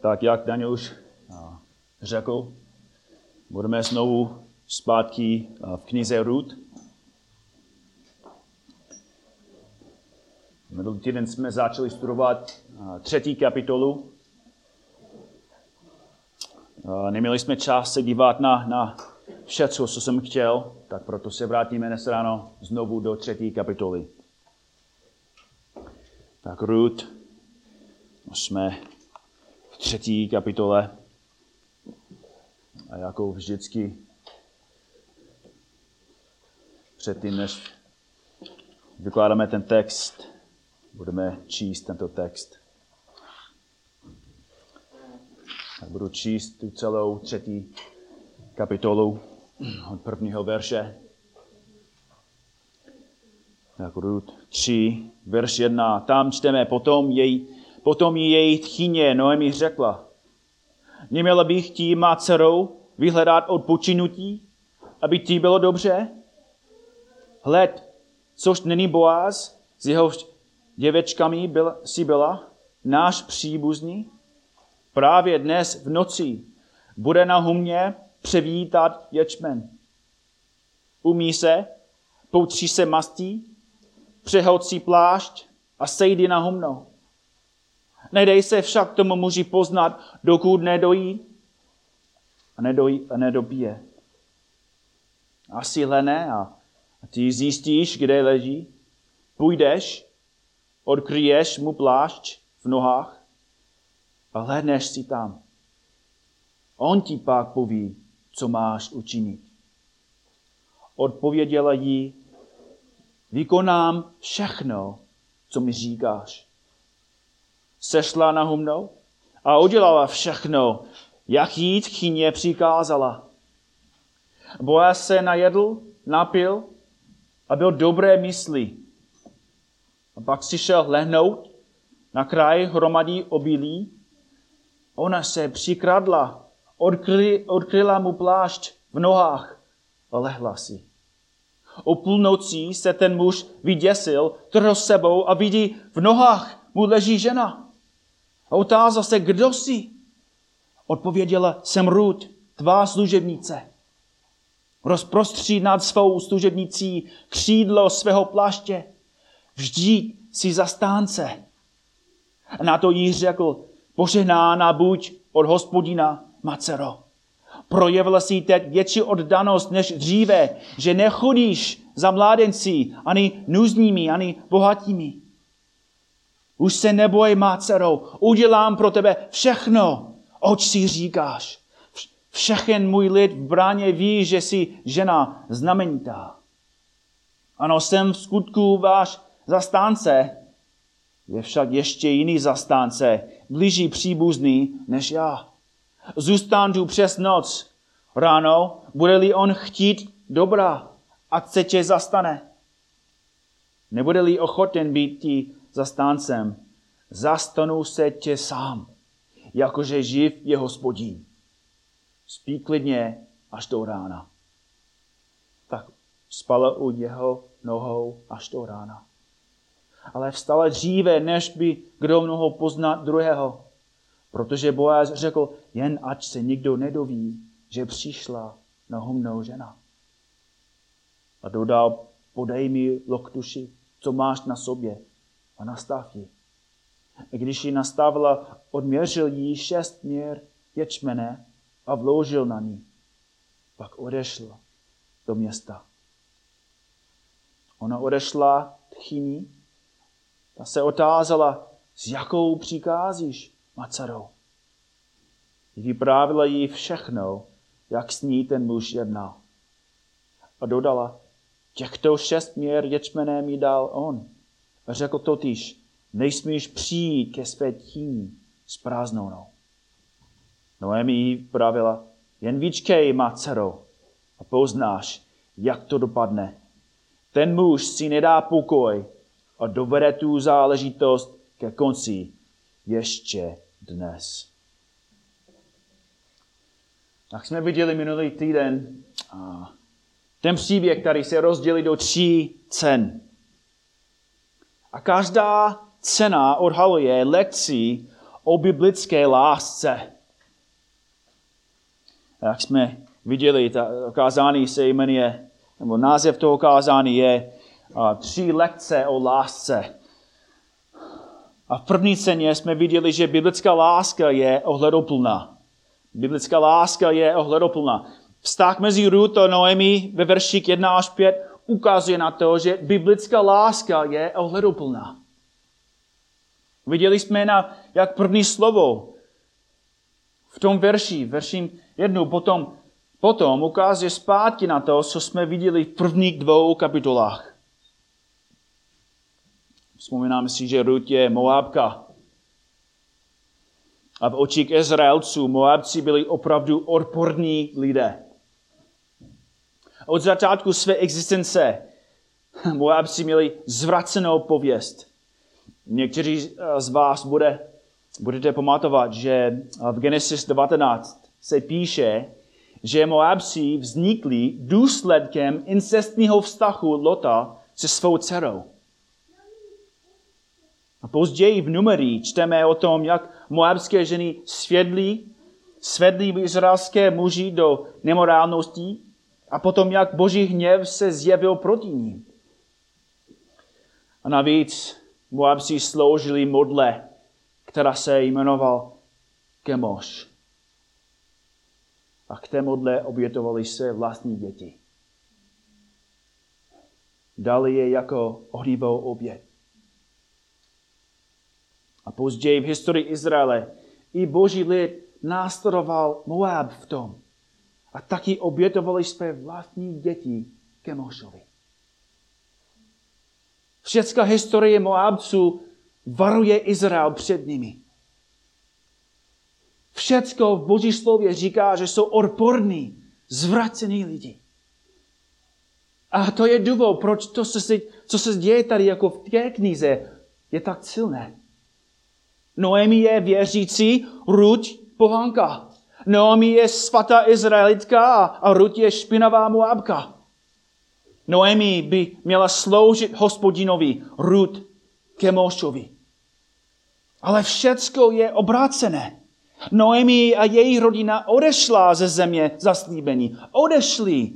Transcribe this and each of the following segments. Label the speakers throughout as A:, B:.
A: Tak jak Daniel už řekl, budeme znovu zpátky v knize Rud. Minulý týden jsme začali studovat třetí kapitolu. Neměli jsme čas se dívat na, na všechno, co jsem chtěl, tak proto se vrátíme dnes ráno znovu do třetí kapitoly. Tak Rud, jsme třetí kapitole a jako vždycky předtím, než vykládáme ten text, budeme číst tento text. Tak budu číst tu celou třetí kapitolu od prvního verše. Tak Rud 3, verš 1. Tam čteme, potom, jej, potom jí její tchyně Noemi řekla, neměla bych ti má dcerou vyhledat odpočinutí, aby ti bylo dobře? Hled, což není Boaz, s jeho děvečkami byl, si byla, náš příbuzný, právě dnes v noci bude na humě převítat ječmen. Umí se, poutří se mastí, přehoď si plášť a sejdi na humno. Nedej se však tomu muži poznat, dokud nedojí a, nedojí, a nedobije. Asi lené a ty zjistíš, kde leží. Půjdeš, odkryješ mu plášť v nohách a hledneš si tam. On ti pak poví, co máš učinit. Odpověděla jí, vykonám všechno, co mi říkáš. Sešla na humnou a udělala všechno, jak jí tchyně přikázala. Boaz se najedl, napil a byl dobré mysli. A pak si šel lehnout na kraj hromadí obilí. Ona se přikradla, odkry, odkryla mu plášť v nohách a lehla si. O půlnocí se ten muž vyděsil, trhl sebou a vidí, v nohách mu leží žena. A otázal se, kdo jsi? Odpověděla, jsem Ruth, tvá služebnice. Rozprostří nad svou služebnicí křídlo svého pláště. Vždy si zastánce. A na to jí řekl, požehnána buď od hospodina, macero. Projevila si teď větší oddanost než dříve, že nechodíš za mládenci, ani nuzními, ani bohatými. Už se neboj, má dcero, udělám pro tebe všechno, oč si říkáš. Všechen můj lid v bráně ví, že jsi žena znamenitá. Ano, jsem v skutku váš zastánce, je však ještě jiný zastánce, blíží příbuzný než já. Zůstanu tu přes noc. Ráno, bude-li on chtít dobrá, ať se tě zastane. Nebude-li ochoten být ti zastáncem, zastanu se tě sám, jakože živ je hospodín. Spí klidně až do rána. Tak spala u jeho nohou až do rána. Ale vstala dříve, než by kdo mohl poznat druhého. Protože Boaz řekl, jen ať se nikdo nedoví, že přišla na humnou žena. A dodal, podej mi loktuši, co máš na sobě a nastav ji. A když ji nastavila, odměřil jí šest měr ječmene a vložil na ní. Pak odešla do města. Ona odešla tchyní, ta se otázala, s jakou přikázíš, Macarou. Vyprávila jí všechno, jak s ní ten muž jednal. A dodala, těchto šest měr ječmené mi dal on. Řekl totiž, nejsmíš přijít ke své tíni s prázdnonou. Noemi jí pravila, jen vyčkej, má dcero, a poznáš, jak to dopadne. Ten muž si nedá pokoj a dovede tu záležitost ke konci ještě dnes. Tak jsme viděli minulý týden ten příběh, který se rozdělí do tří cen. A každá cena odhaluje lekci o biblické lásce. Jak jsme viděli, ta kázání se jmenuje, nebo název toho kázání je a, tři lekce o lásce. A v první ceně jsme viděli, že biblická láska je ohledoplná. Biblická láska je ohledoplná. Vztah mezi Ruth a Noemi ve verších 1 až 5 ukazuje na to, že biblická láska je ohledoplná. Viděli jsme na jak první slovo v tom verši, verším jednou, potom, potom ukazuje zpátky na to, co jsme viděli v prvních dvou kapitolách. Vzpomínáme si, že Ruth je Moabka. A v očích Izraelců Moabci byli opravdu odporní lidé. Od začátku své existence Moabci měli zvracenou pověst. Někteří z vás bude, budete pamatovat, že v Genesis 19 se píše, že Moabci vznikli důsledkem incestního vztahu Lota se svou dcerou. A později v numerí čteme o tom, jak moabské ženy svědlí, svedli izraelské muži do nemorálností a potom, jak boží hněv se zjevil proti ním. A navíc Moabci sloužili modle, která se jmenoval Kemoš. A k té modle obětovali se vlastní děti. Dali je jako ohnivou oběť. A později v historii Izraele i boží lid následoval Moab v tom. A taky obětovali své vlastní děti Kemošovi. Všecká historie Moabců varuje Izrael před nimi. Všecko v Boží slově říká, že jsou odporní, zvracený lidi. A to je důvod, proč to, co se, co se děje tady jako v té knize, je tak silné. Noemi je věřící, Ruť pohanka. Noemi je svatá Izraelitka a Ruť je špinavá Moabka. Noemi by měla sloužit hospodinovi, Ruth Kemošovi. Ale všecko je obrácené. Noemi a její rodina odešla ze země zaslíbení. Odešli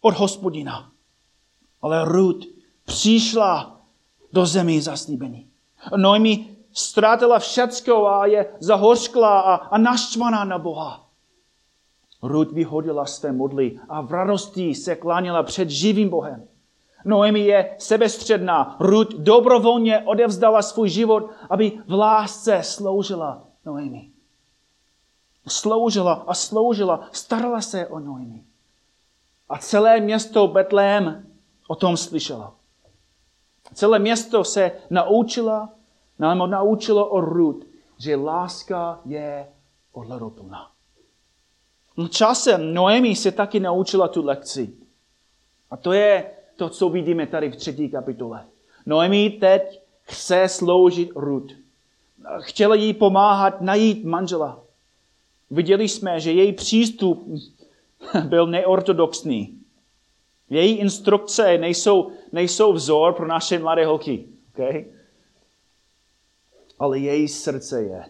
A: od hospodina. Ale Ruth přišla do země zaslíbení. Noemi ztratila všecko a je zahořklá a, a naštvaná na Boha. Ruth vyhodila své modly a v radosti se klánila před živým Bohem. Noemi je sebestředná. Ruth dobrovolně odevzdala svůj život, aby v lásce sloužila Noemi. Sloužila a sloužila, starala se o Noemi. A celé město Betlém o tom slyšelo. Celé město se naučila, nám naučilo o Ruth, že láska je odhledoplná. Časem Noemi se taky naučila tu lekci. A to je to, co vidíme tady v třetí kapitole. Noemi teď chce sloužit Ruth. Chtěla jí pomáhat najít manžela. Viděli jsme, že její přístup byl neortodoxní. Její instrukce nejsou, nejsou vzor pro naše mladé holky. Okay? Ale její srdce je.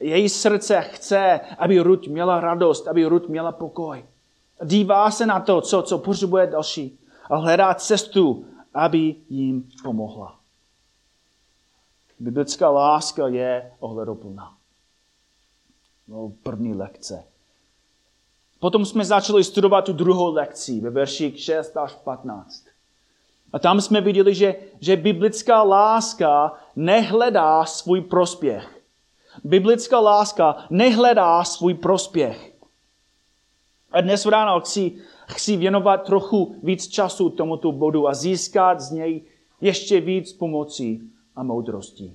A: Její srdce chce, aby Ruth měla radost, aby Ruth měla pokoj. Dívá se na to, co, co potřebuje další a hledá cestu, aby jim pomohla. Biblická láska je ohledoplná. No, první lekce. Potom jsme začali studovat tu druhou lekci ve verších 6 až 15. A tam jsme viděli, že, že biblická láska nehledá svůj prospěch. Biblická láska nehledá svůj prospěch. A dnes ráno chci, chci věnovat trochu víc času tomuto bodu a získat z něj ještě víc pomoci a moudrosti.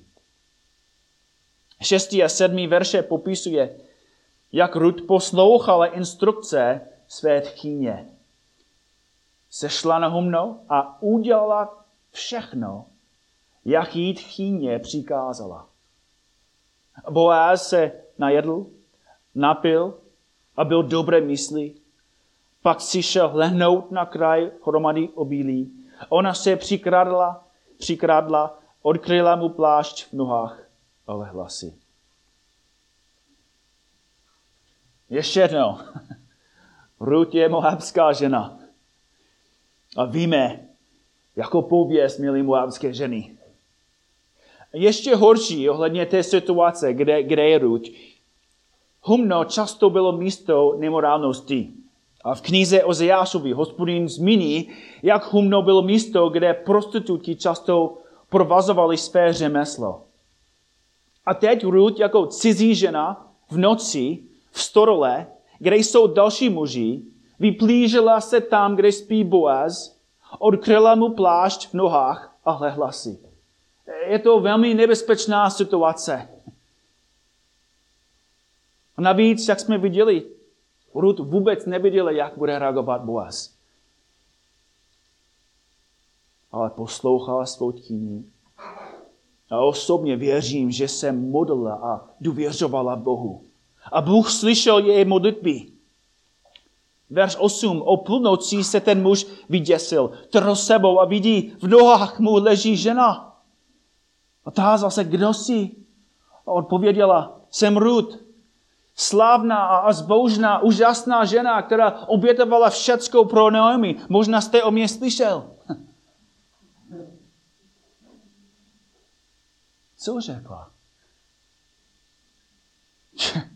A: Šestý a sedmý verše popisuje, jak Rud poslouchala instrukce své tchýně. Sešla na humno a udělala všechno, jak jí tchýně přikázala. Boaz se najedl, napil a byl dobré mysli. Pak si šel lehnout na kraj hromady obilí. Ona se přikrádla, přikrádla, odkryla mu plášť v nohách a lehla si. Ještě jednou. Ruth je moabská žena. A víme, jako pověst měli moabské ženy. Ještě horší ohledně té situace, kde, kde je Ruth. Humno často bylo místo nemorálnosti. A v knize Ozeášovi hospodin zmíní, jak Humno bylo místo, kde prostitutky často provazovali své řemeslo. A teď Ruth jako cizí žena v noci, v storole, kde jsou další muži, vyplížila se tam, kde spí Boaz, odkryla mu plášť v nohách a lehla si. Je to velmi nebezpečná situace. A navíc, jak jsme viděli, Ruth vůbec neviděla, jak bude reagovat Boaz. Ale poslouchala svou tkyni. A osobně věřím, že se modlila a důvěřovala Bohu. A Bůh slyšel její modlitby. Verš 8. O půlnoci se ten muž vyděsil, trhl sebou a vidí, v nohách mu leží žena. A tázal se, kdo jsi? A odpověděla, jsem Ruth, slavná a zbožná, úžasná žena, která obětovala všecko pro Naomi. Možná jste o mě slyšel. Co řekla?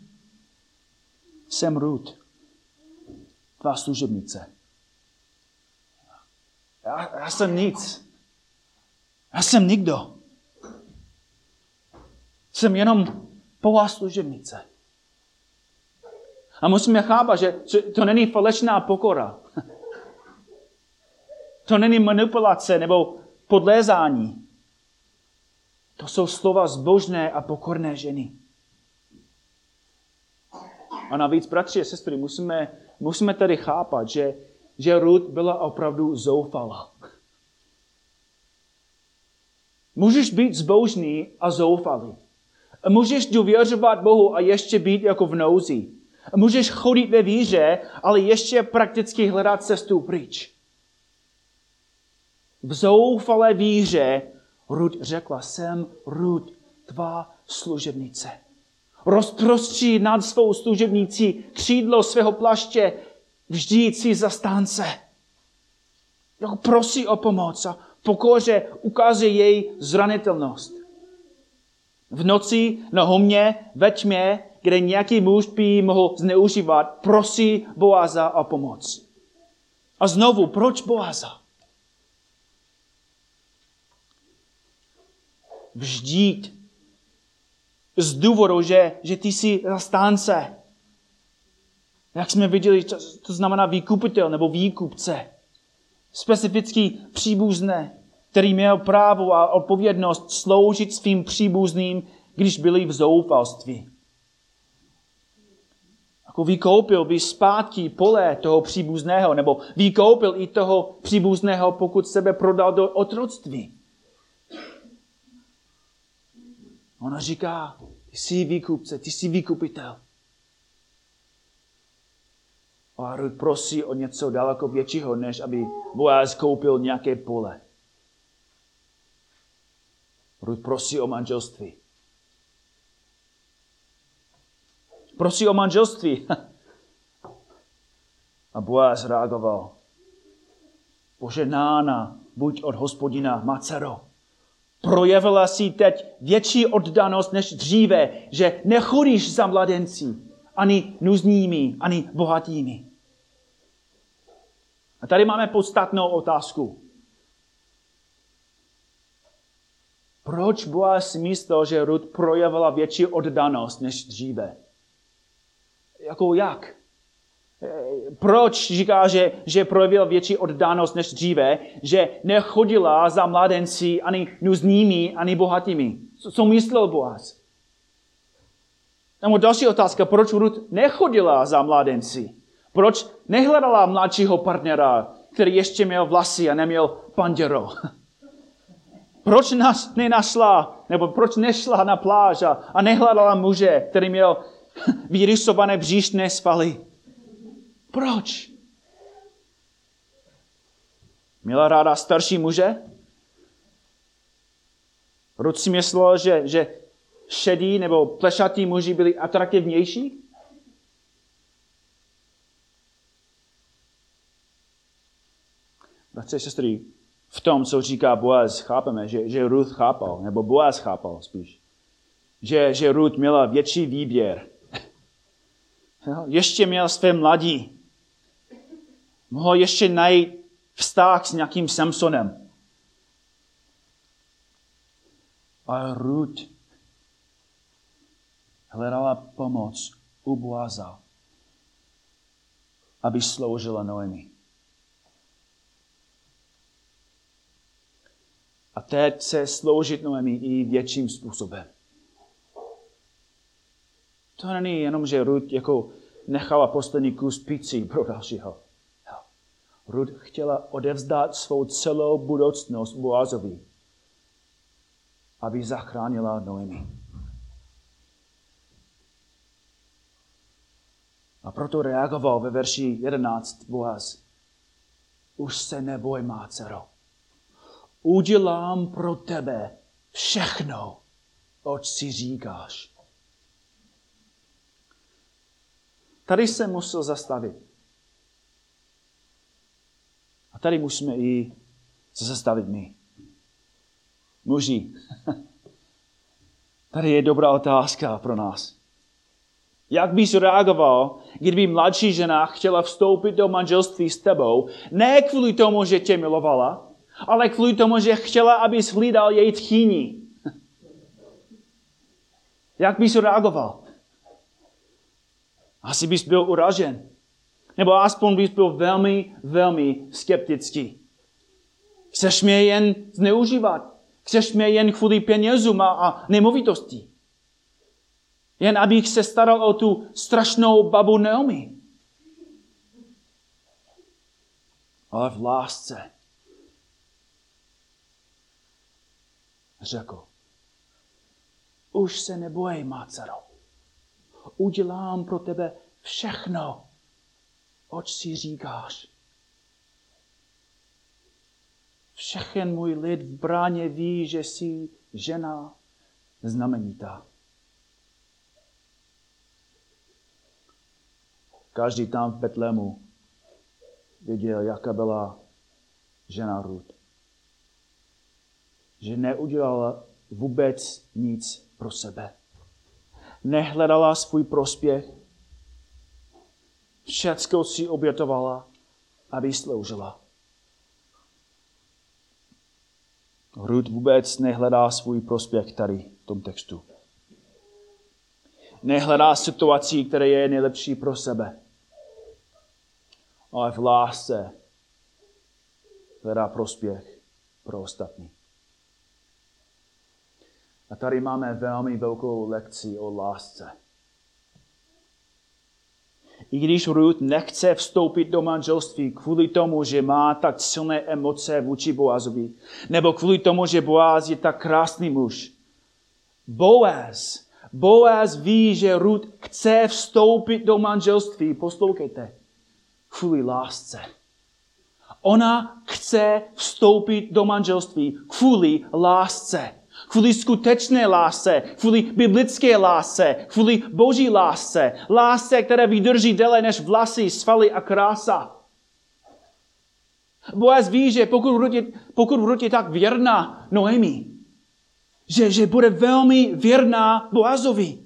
A: Jsem Ruth, tvá služebnice. Já, já jsem nic. Já jsem nikdo. Jsem jenom pouhá služebnice. A musíme chápat, že to není falešná pokora. To není manipulace nebo podlézání. To jsou slova zbožné a pokorné ženy. A navíc, bratři a sestry, musíme, musíme tady chápat, že, že Ruth byla opravdu zoufala. Můžeš být zbožný a zoufalý. Můžeš důvěřovat Bohu a ještě být jako v nouzi. Můžeš chodit ve víře, ale ještě prakticky hledat cestu pryč. V zoufalé víře Rud řekla, jsem Rud, tvá služebnice. Rozprostří nad svou služebnicí křídlo svého plaště vždící zastánce. Jako prosí o pomoc a pokoře ukáže její zranitelnost. V noci na homě, ve tmě, kde nějaký muž by mohl zneužívat, prosí Boaza o pomoc. A znovu, proč Boaza? Vždít. Z důvodu, že, že ty jsi zastánce. Jak jsme viděli, to, to znamená výkupitel nebo výkupce. Specifický příbuzné, který měl právo a odpovědnost sloužit svým příbuzným, když byli v zoufalství. Jako vykoupil by zpátky pole toho příbuzného, nebo vykoupil i toho příbuzného, pokud sebe prodal do otroctví. Ona říká, ty jsi výkupce, ty jsi výkupitel. A Ruth prosí o něco daleko většího, než aby Boaz koupil nějaké pole. Ruth prosí o manželství. Prosí o manželství. A Boaz reagoval. Poženána buď od hospodina, má dcero. Projevila si teď větší oddanost než dříve, že nechodíš za mladenci, ani nuzními, ani bohatými. A tady máme podstatnou otázku. Proč Boaz místo, že Ruth projevila větší oddanost než dříve? Jako jak? Proč říká, že, že projevil větší oddanost než dříve, že nechodila za mladenci ani nuznými, ani bohatými? Co, co myslel Boaz? Nebo další otázka, proč Ruth nechodila za mladenci? Proč nehledala mladšího partnera, který ještě měl vlasy a neměl panděro? Proč nás nenašla, nebo proč nešla na pláž a, a nehledala muže, který měl vyrysované bříšné svaly? Proč? Měla ráda starší muže? Rud si myslel, že, že šedí nebo plešatí muži byli atraktivnější? Bratře, sestry, v tom, co říká Boaz, chápeme, že, že Ruth chápal, nebo Boaz chápal spíš, že, že Ruth měla větší výběr. Ještě měl své mladí, Mohl ještě najít vztah s nějakým Samsonem. A Ruth hledala pomoc u Boaza, aby sloužila Noemi. A teď se sloužit Noemi i větším způsobem. To není jenom, že Ruth jako nechala poslední kus pizzy pro dalšího. Ruth chtěla odevzdat svou celou budoucnost Boazovi, aby zachránila Noemi. A proto reagoval ve verši 11 Boaz. Už se neboj, má dcero udělám pro tebe všechno, oč si říkáš. Tady se musel zastavit. Tady musíme i se zastavit my. Muži, tady je dobrá otázka pro nás. Jak bys reagoval, kdyby mladší žena chtěla vstoupit do manželství s tebou, ne kvůli tomu, že tě milovala, ale kvůli tomu, že chtěla, abys hlídal její tchýni. Jak bys reagoval? Asi bys byl uražen. Nebo aspoň bys byl velmi, velmi skeptický. Chceš mě jen zneužívat. Chceš mě jen kvůli penězům a, a nemovitosti. Jen abych se staral o tu strašnou babu Naomi. Ale v lásce řekl, už se neboj, má dcero. Udělám pro tebe všechno, oč si říkáš. Všechen můj lid v bráně ví, že jsi žena znamenitá. Každý tam v Betlému viděl, jaká byla žena Ruth že neudělala vůbec nic pro sebe. Nehledala svůj prospěch, všecko si obětovala, aby sloužila. Ruth vůbec nehledá svůj prospěch tady v tom textu. Nehledá situaci, která je nejlepší pro sebe. Ale v lásce hledá prospěch pro ostatní. A tady máme velmi velkou lekci o lásce. I když Ruth nechce vstoupit do manželství kvůli tomu, že má tak silné emoce vůči Boazovi, nebo kvůli tomu, že Boaz je tak krásný muž. Boaz, Boaz ví, že Ruth chce vstoupit do manželství. Poslouchejte. Kvůli lásce. Ona chce vstoupit do manželství kvůli lásce kvůli skutečné lásce, kvůli biblické lásce, kvůli boží lásce, lásce, která vydrží déle než vlasy, svaly a krása. Boaz ví, že pokud je, pokud je tak věrná Noemi, že, že bude velmi věrná Boazovi.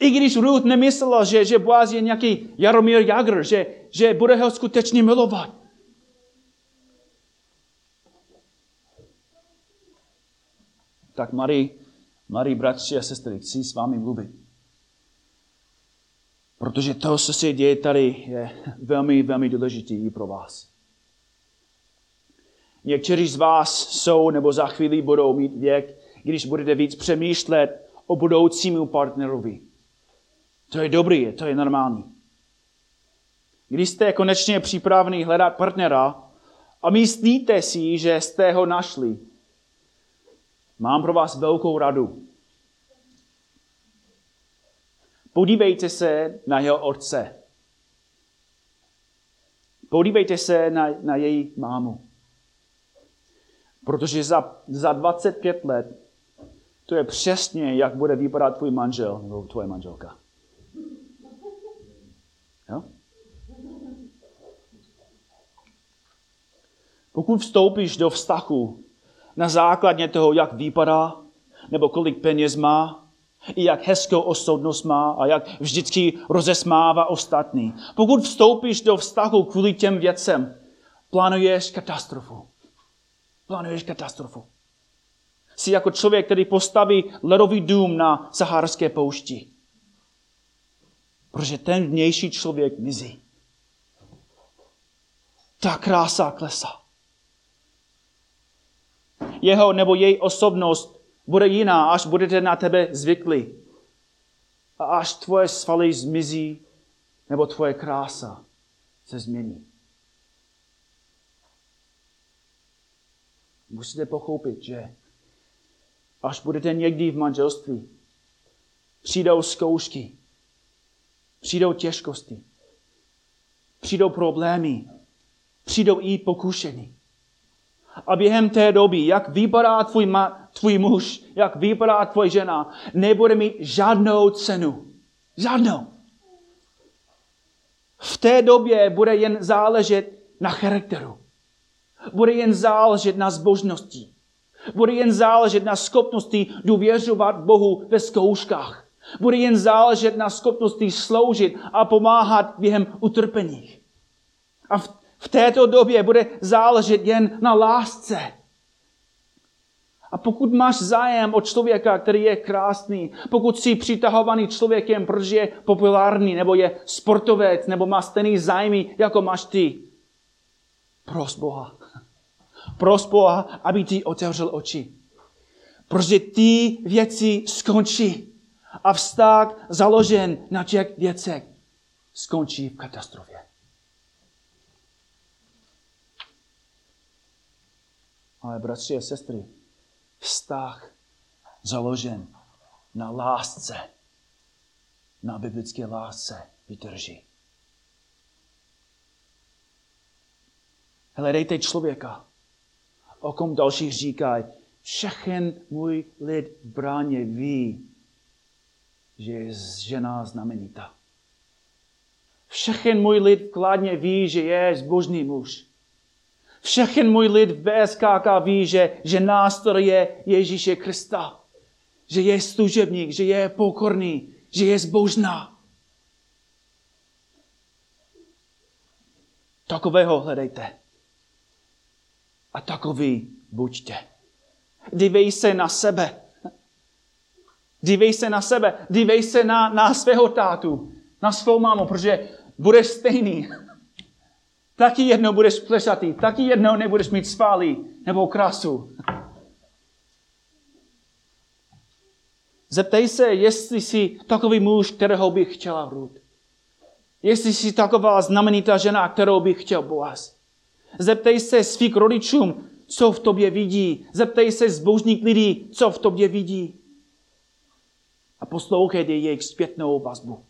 A: I když Ruth nemyslela, že, že Boaz je nějaký Jaromír Jagr, že, že bude ho skutečně milovat. Tak Mari, Mari, bratři a sestry, chci s vámi mluvit. Protože to, co se děje tady, je velmi, velmi důležitý i pro vás. Někteří z vás jsou nebo za chvíli budou mít věk, když budete víc přemýšlet o budoucímu partnerovi. To je dobrý, to je normální. Když jste konečně připraveni hledat partnera a myslíte si, že jste ho našli, Mám pro vás velkou radu. Podívejte se na jeho otce. Podívejte se na, na její mámu. Protože za, za 25 let to je přesně, jak bude vypadat tvůj manžel nebo tvoje manželka. Jo? Pokud vstoupíš do vztahu na základně toho, jak vypadá, nebo kolik peněz má, i jak hezkou osobnost má a jak vždycky rozesmává ostatní. Pokud vstoupíš do vztahu kvůli těm věcem, plánuješ katastrofu. Plánuješ katastrofu. Jsi jako člověk, který postaví ledový dům na saharské poušti. Protože ten vnější člověk mizí. Ta krása klesá. Jeho nebo její osobnost bude jiná, až budete na tebe zvyklí. A až tvoje svaly zmizí, nebo tvoje krása se změní. Musíte pochopit, že až budete někdy v manželství, přijdou zkoušky, přijdou těžkosti, přijdou problémy, přijdou i pokušení. A během té doby, jak vypadá tvůj, ma, tvůj muž, jak vypadá tvoje žena, nebude mít žádnou cenu. Žádnou. V té době bude jen záležet na charakteru. Bude jen záležet na zbožnosti. Bude jen záležet na schopnosti důvěřovat Bohu ve zkouškách. Bude jen záležet na schopnosti sloužit a pomáhat během utrpení. A v, v této době bude záležet jen na lásce. A pokud máš zájem o člověka, který je krásný, pokud jsi přitahovaný člověkem, protože je populární, nebo je sportovec, nebo má stejný zájmy, jako máš ty, pros Boha. Pros Boha, aby ti otevřel oči. Protože ty věci skončí a vztah založen na těch věcech skončí v katastrofě. Ale bratři a sestry, vztah založen na lásce, na biblické lásce vydrží. Hledejte člověka, o kom dalších říkají, všechen můj lid v bráně ví, že je žena znamenitá. Všechen můj lid vkladně ví, že je zbožný muž. Všechen můj lid v BSKK ví, že, že nástroj je Ježíše Krista. Že je služebník, že je pokorný, že je zbožná. Takového hledejte. A takový buďte. Dívej se na sebe. Dívej se na sebe. Dívej se na, na svého tátu, na svou mámu, protože budeš stejný. Taky jednou budeš plešatý, taky jednou nebudeš mít spálí nebo krasu. Zeptej se, jestli jsi takový muž, kterého bych chtěla Ruth. Jestli jsi taková znamenitá žena, kterou bych chtěl Boaz. Zeptej se svých rodičům, co v tobě vidí. Zeptej se zbožných lidí, co v tobě vidí. A poslouchejte jejich zpětnou vazbu.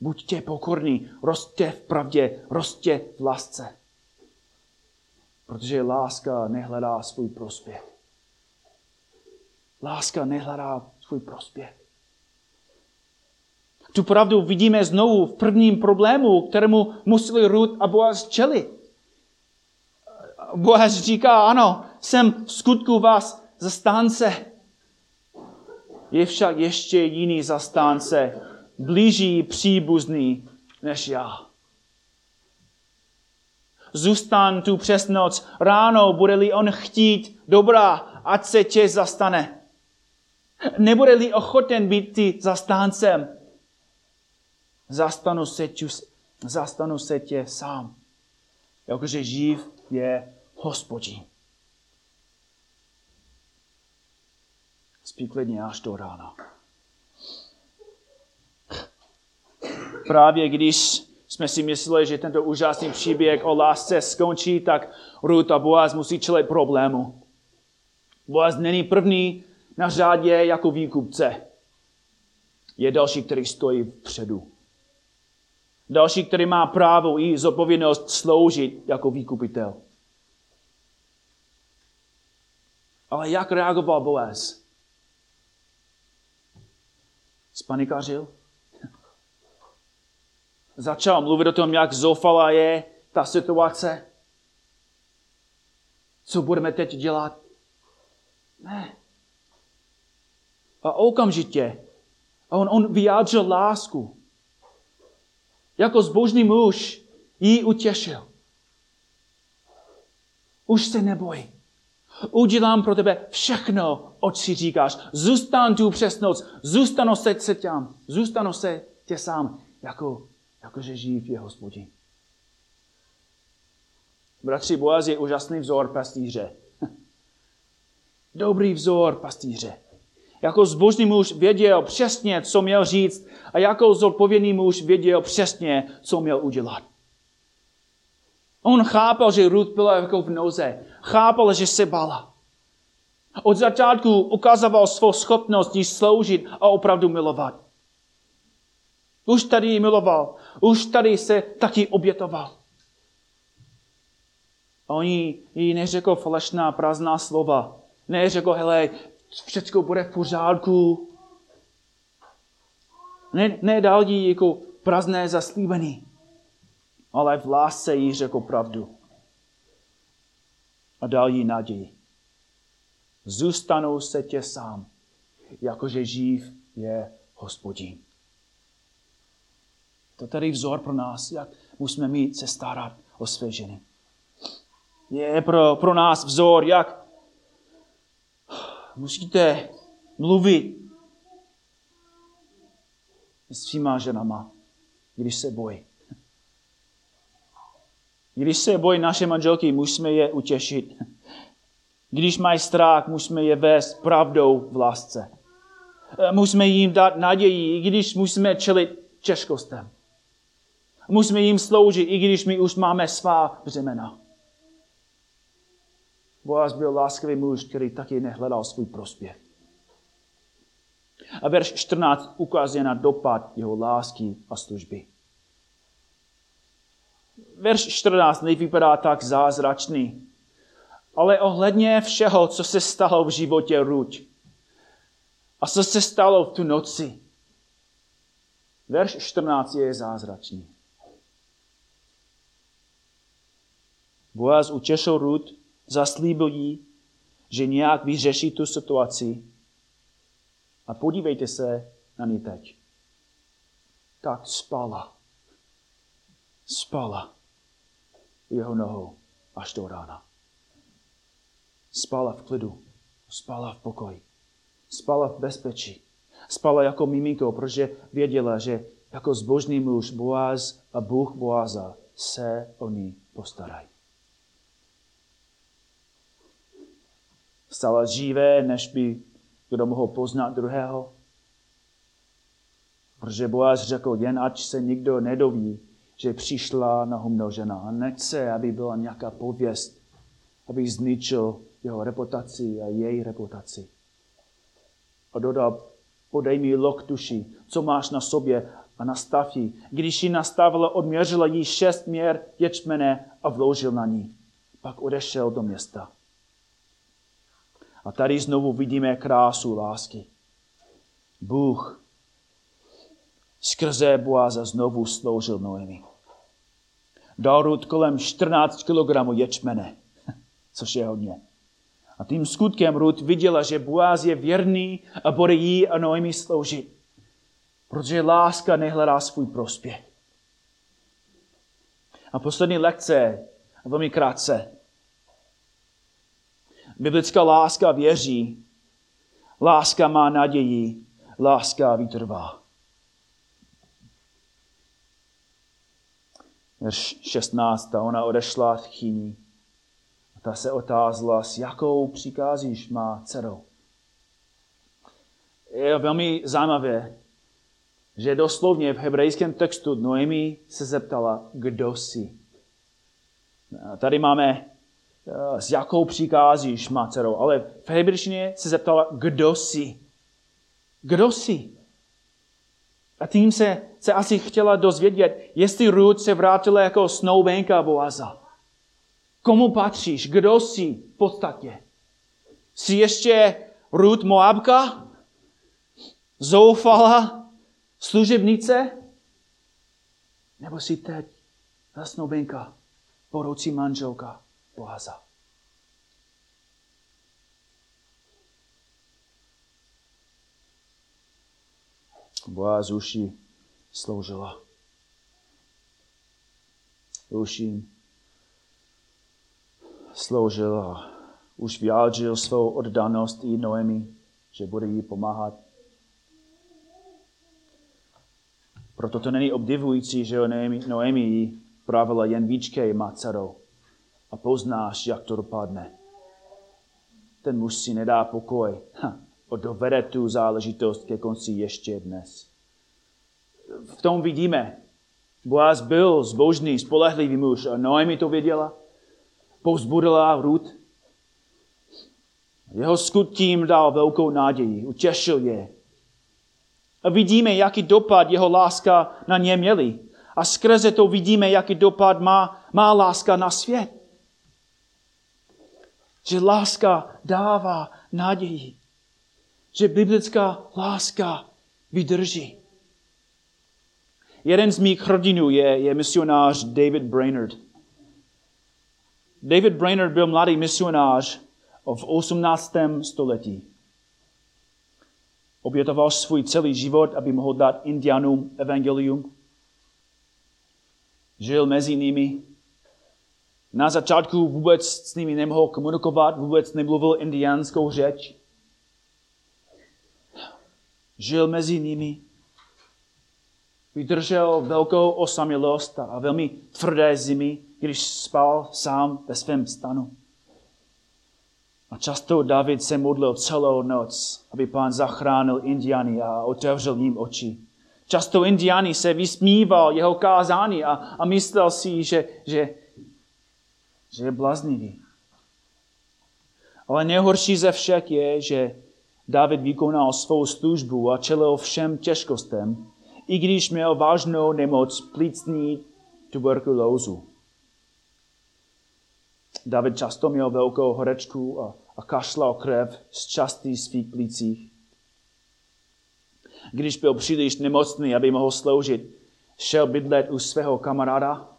A: Buďte pokorní, roste v pravdě, roste v lásce. Protože láska nehledá svůj prospěch. Láska nehledá svůj prospěch. Tu pravdu vidíme znovu v prvním problému, kterému museli Ruth a Boaz čelit. Boaz říká, ano, jsem v skutku vás zastánce. Je však ještě jiný zastánce, blíží příbuzný než já. Zůstan tu přes noc, ráno bude-li on chtít, dobrá, ať se tě zastane. Nebude-li ochoten být ty zastáncem, zastanu se, tě, zastanu se tě sám. Jakože živ je hospodin. Spí klidně až do rána. Právě když jsme si mysleli, že tento úžasný příběh o lásce skončí, tak Ruth a Boaz musí čelit problému. Boaz není první na řádě jako výkupce. Je další, který stojí vpředu. Další, který má právo i zodpovědnost sloužit jako výkupitel. Ale jak reagoval Boaz? Spanikařil? Začal mluvit o tom, jak zoufalá je ta situace. co budeme teď dělat. Ne. A okamžitě on, on vyjádřil lásku. Jako zbožný muž jí utěšil. Už se neboj. Udělám pro tebe všechno, oč si říkáš. Zůstan tu přes noc. Zůstanu se, se tam. Zůstanu se tě sám, jako, jakože živ je hospodin. Bratři, Boaz je úžasný vzor pastýře. Dobrý vzor pastýře. Jako zbožný muž věděl přesně, co měl říct a jako zodpovědný muž věděl přesně, co měl udělat. On chápal, že Ruth byla jako v noze. Chápal, že se bala. Od začátku ukazoval svou schopnost jí sloužit a opravdu milovat. Už tady ji miloval. Už tady se taky obětoval. A on jí neřekl falešná prázdná slova. Neřekl, hele, všechno bude v pořádku. Ne, nedal jí jako prázdné zaslíbení. Ale v lásce jí řekl pravdu. A dal jí naději. Zůstanou se tě sám, jakože živ je hospodin. To tady vzor pro nás, jak musíme mít se starat o své ženy. Je pro, pro nás vzor, jak musíte mluvit s svýma ženama, když se bojí. Když se bojí naše manželky, musíme je utěšit. Když mají strach, musíme je vést pravdou v lásce. Musíme jim dát naději, i když musíme čelit těžkostem. Musíme jim sloužit, i když my už máme svá břemena. Boaz byl láskavý muž, který taky nehledal svůj prospěch. A verš 14 ukazuje na dopad jeho lásky a služby. Verš 14 nevypadá tak zázračný, ale ohledně všeho, co se stalo v životě Ruť a co se stalo v tu noci, verš 14 je zázračný. Boaz utěšil Ruth zaslíbil jí, že nějak vyřeší tu situaci. A podívejte se na ní teď. Tak spala. Spala jeho nohou až do rána. Spala v klidu, spala v pokoji, spala v bezpečí. Spala jako miminko, protože věděla, že jako zbožný muž Boaz a Bůh Boaza se o ní postarají. Stala živé, než by kdo mohl poznat druhého. Protože Boaz řekl, jen ať se nikdo nedoví, že přišla na žena. A nechce, aby byla nějaká pověst, aby zničil jeho reputaci a její reputaci. A dodal, podej mi lok tuši, co máš na sobě a nastav ji. Když ji nastavila, odměřila jí šest měr ječmene a vložil na ní. Pak odešel do města. A tady znovu vidíme krásu lásky. Bůh skrze Boaza znovu sloužil Noemi. Dal Rud kolem 14 kg ječmene, což je hodně. A tím skutkem Rud viděla, že Boaz je věrný a bude jí a Noemi sloužit. Protože láska nehledá svůj prospěch. A poslední lekce, velmi krátce. Biblická láska věří, láska má naději, láska vytrvá. Verš 16. Ona odešla v chyní. A ta se otázala, s jakou přikázíš má dcerou. Je velmi zajímavé, že doslovně v hebrejském textu Noemi se zeptala, kdo jsi. Tady máme s jakou přikázíš, má dcerou. Ale v hebrejštině se zeptala, kdo jsi? Kdo jsi? A tím se, se asi chtěla dozvědět, jestli Ruth se vrátila jako snoubenka Boaza. Komu patříš? Kdo jsi v podstatě? Jsi ještě Ruth Moabka? Zoufala? Služebnice? Nebo jsi teď snoubenka, budoucí manželka? Boaza. Boaz už jí sloužila. Už jim sloužila. Už vyjádřil svou oddanost i Noemi, že bude jí pomáhat. Proto to není obdivující, že Noemi, Noemi jí pravila jen výčkej má dcerou a poznáš, jak to dopadne. Ten muž si nedá pokoj ha, a dovede tu záležitost ke konci ještě dnes. V tom vidíme, Boaz byl zbožný, spolehlivý muž a Noemi to věděla. Povzbudila Ruth. Jeho skutím dal velkou naději, utěšil je. A vidíme, jaký dopad jeho láska na ně měli. A skrze to vidíme, jaký dopad má, má láska na svět. Že láska dává naději. Že biblická láska vydrží. Jeden z mých hrdinů je, je misionář David Brainerd. David Brainerd byl mladý misionář v 18. století. Obětoval svůj celý život, aby mohl dát indianům evangelium. Žil mezi nimi. Na začátku vůbec s nimi nemohl komunikovat, vůbec nemluvil indiánskou řeč. Žil mezi nimi vydržel velkou osamělost a velmi tvrdé zimy, když spal sám ve svém stanu. A často David se modlil celou noc, aby pán zachránil Indiany a otevřel jim oči. Často Indiany se vysmíval jeho kázání a, a myslel si, že, že, že je bláznivý. Ale nejhorší ze všech je, že David vykonal svou službu a čelil všem těžkostem, i když měl vážnou nemoc plícní tuberkulózu. David často měl velkou horečku a, a kašlal krev z části svých plících. Když byl příliš nemocný, aby mohl sloužit, šel bydlet u svého kamaráda,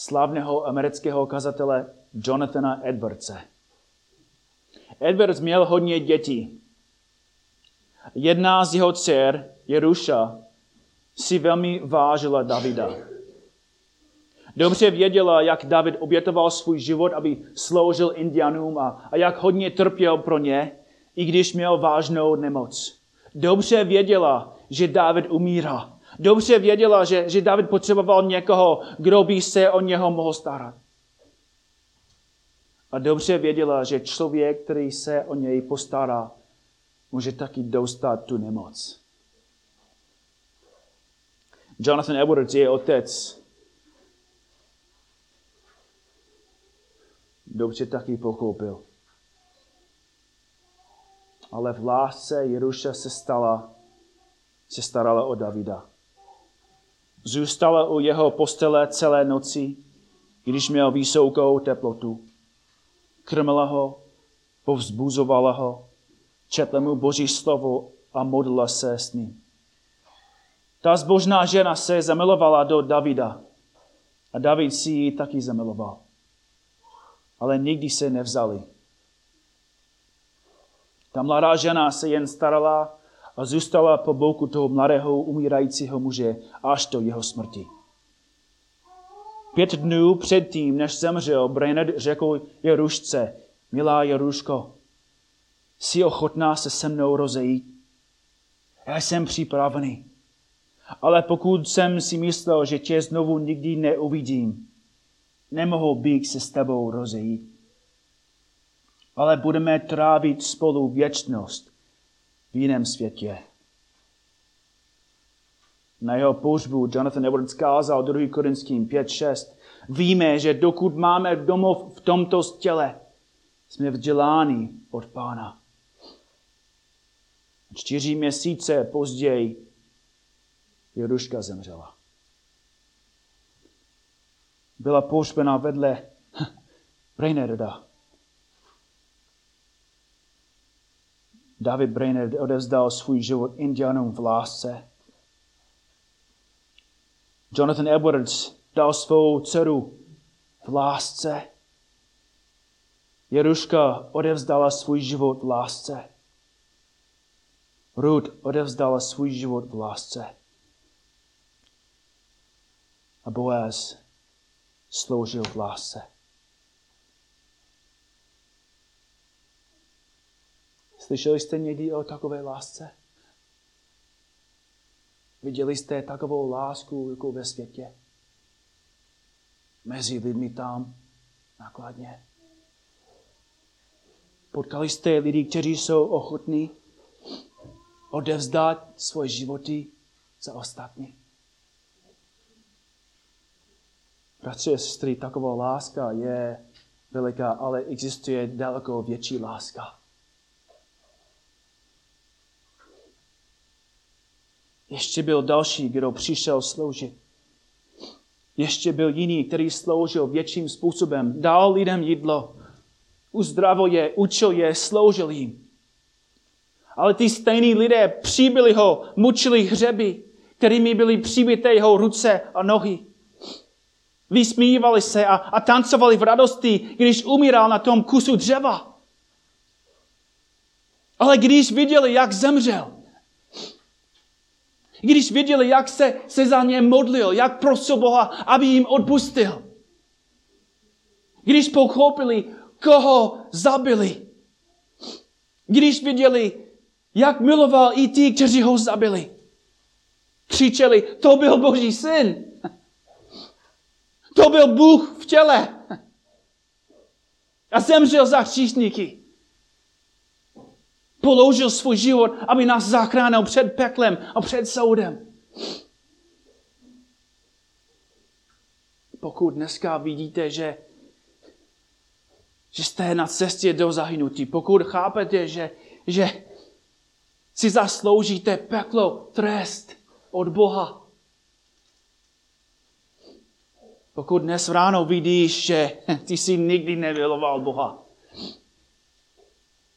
A: slavného amerického kazatele Jonathana Edwardse. Edwards měl hodně dětí. Jedna z jeho dcer, Jeruša, si velmi vážila Davida. Dobře věděla, jak David obětoval svůj život, aby sloužil indianům a, a jak hodně trpěl pro ně, i když měl vážnou nemoc. Dobře věděla, že David umírá. Dobře věděla, že, že David potřeboval někoho, kdo by se o něho mohl starat. A dobře věděla, že člověk, který se o něj postará, může taky dostat tu nemoc. Jonathan Edwards je otec. Dobře taky pochopil. Ale v lásce Jeruša se stala, se starala o Davida. Zůstala u jeho postele celé noci, když měl vysokou teplotu. Krmila ho, povzbuzovala ho, četla mu Boží slovo a modlila se s ním. Ta zbožná žena se zamilovala do Davida a David si ji taky zamiloval. Ale nikdy se nevzali. Ta mladá žena se jen starala a zůstala po boku toho mladého umírajícího muže až do jeho smrti. Pět dnů předtím, než zemřel, Brainerd řekl Jerušce, milá Jeruško, jsi ochotná se se mnou rozejít? Já jsem připravený. Ale pokud jsem si myslel, že tě znovu nikdy neuvidím, nemohu bych se s tebou rozejít. Ale budeme trávit spolu věčnost v jiném světě. Na jeho pohřbu Jonathan Edwards kázal 2. Korinským 5.6. Víme, že dokud máme domov v tomto těle, jsme vzděláni od Pána. Čtyři měsíce později Jeruška zemřela. Byla pohřbena vedle Brainerda. David Brainerd odevzdal svůj život indianům v lásce. Jonathan Edwards dal svou dceru v lásce. Jeruška odevzdala svůj život v lásce. Ruth odevzdala svůj život v lásce. A Boaz sloužil v lásce. Slyšeli jste někdy o takové lásce? Viděli jste takovou lásku jako ve světě? Mezi lidmi tam, nakladně. Potkali jste lidi, kteří jsou ochotní odevzdat svoje životy za ostatní. Bratři a sestry, taková láska je veliká, ale existuje daleko větší láska. Ještě byl další, kdo přišel sloužit. Ještě byl jiný, který sloužil větším způsobem. Dal lidem jídlo, uzdravil je, učil je, sloužil jim. Ale ty stejní lidé přibyli ho, mučili hřeby, kterými byly přibité jeho ruce a nohy. Vysmívali se a, a tancovali v radosti, když umíral na tom kusu dřeva. Ale když viděli, jak zemřel, když viděli, jak se, se za ně modlil, jak prosil Boha, aby jim odpustil. Když pochopili, koho zabili. Když viděli, jak miloval i ty, kteří ho zabili. Křičeli, to byl Boží syn. To byl Bůh v těle. A zemřel za hříšníky. Položil svůj život, aby nás zachránil před peklem a před soudem. Pokud dneska vidíte, že, že jste na cestě do zahynutí, pokud chápete, že, že si zasloužíte peklo, trest od Boha, pokud dnes ráno vidíš, že ty jsi nikdy nevyloval Boha,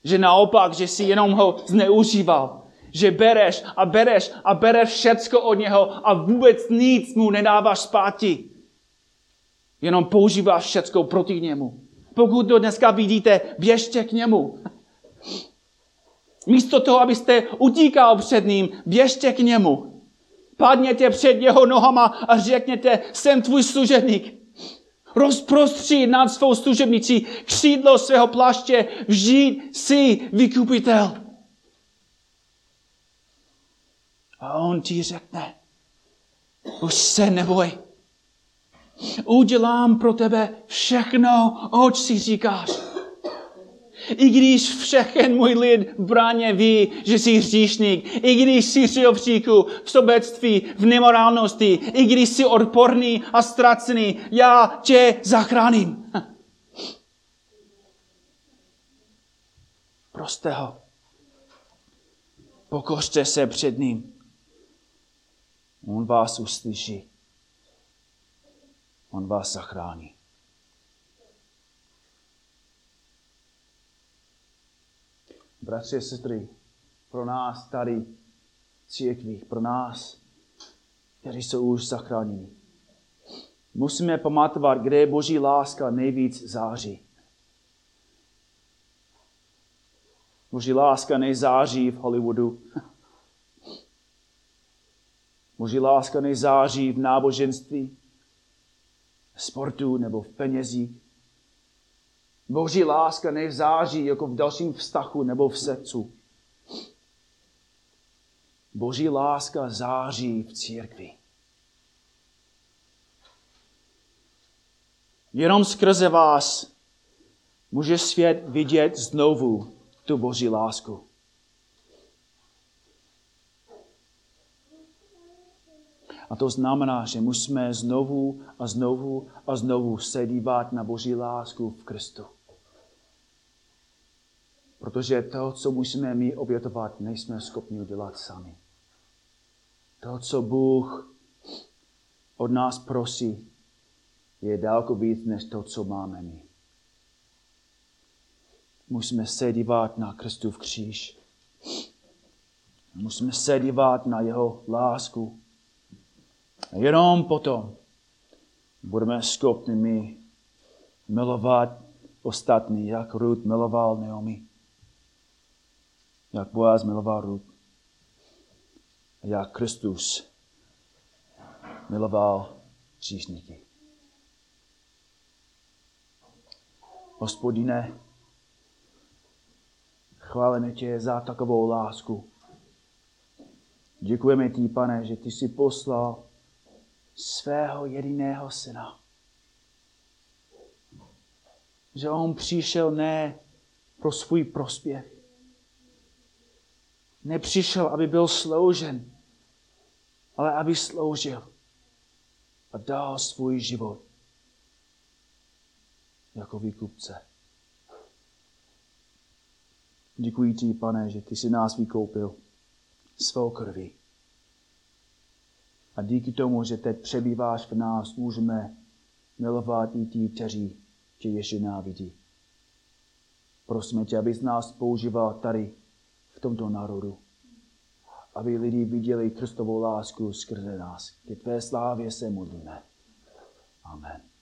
A: že naopak, že si jenom ho zneužíval. Že bereš a bereš a bereš všecko od něho a vůbec nic mu nedáváš zpátky. Jenom používáš všecko proti němu. Pokud to dneska vidíte, běžte k němu. Místo toho, abyste utíkal před ním, běžte k němu. Padněte před jeho nohama a řekněte, jsem tvůj služebník rozprostří nad svou služebnicí křídlo svého pláště, vžít si vykupitel. A on ti řekne, už se neboj. Udělám pro tebe všechno, oč si říkáš. I když všechen můj lid bráně ví, že jsi hříšník, i když jsi žil v sobectví, v nemorálnosti, i když jsi odporný a ztracený, já tě zachráním. Proste ho. Pokořte se před ním. On vás uslyší. On vás zachrání. Bratři a sestry, pro nás tady církví, pro nás, kteří jsou už zachráněni. Musíme pamatovat, kde je Boží láska nejvíc září. Boží láska nezáří v Hollywoodu. Boží láska nezáří v náboženství, sportu nebo v penězích. Boží láska nevzáří jako v dalším vztahu nebo v srdcu. Boží láska září v církvi. Jenom skrze vás může svět vidět znovu tu Boží lásku. A to znamená, že musíme znovu a znovu a znovu se dívat na Boží lásku v Kristu. Protože to, co musíme my obětovat, nejsme schopni udělat sami. To, co Bůh od nás prosí, je daleko víc než to, co máme my. Musíme se dívat na Kristův kříž. Musíme se dívat na jeho lásku. A jenom potom budeme schopni milovat ostatní, jak Ruth miloval Naomi jak Boaz miloval Ruth. jak Kristus miloval příšníky. Hospodine, chválíme tě za takovou lásku. Děkujeme ti, pane, že ty jsi poslal svého jediného syna. Že on přišel ne pro svůj prospěch. Nepřišel, aby byl sloužen, ale aby sloužil a dal svůj život jako výkupce. Děkuji ti, pane, že ty jsi nás vykoupil svou krví. A díky tomu, že teď přebýváš v nás, můžeme milovat i ti, kteří tě ještě návidí. Prosíme tě, abys nás používal tady v tomto národu. Aby lidi viděli Kristovou lásku skrze nás. Ke tvé slávě se modlíme. Amen.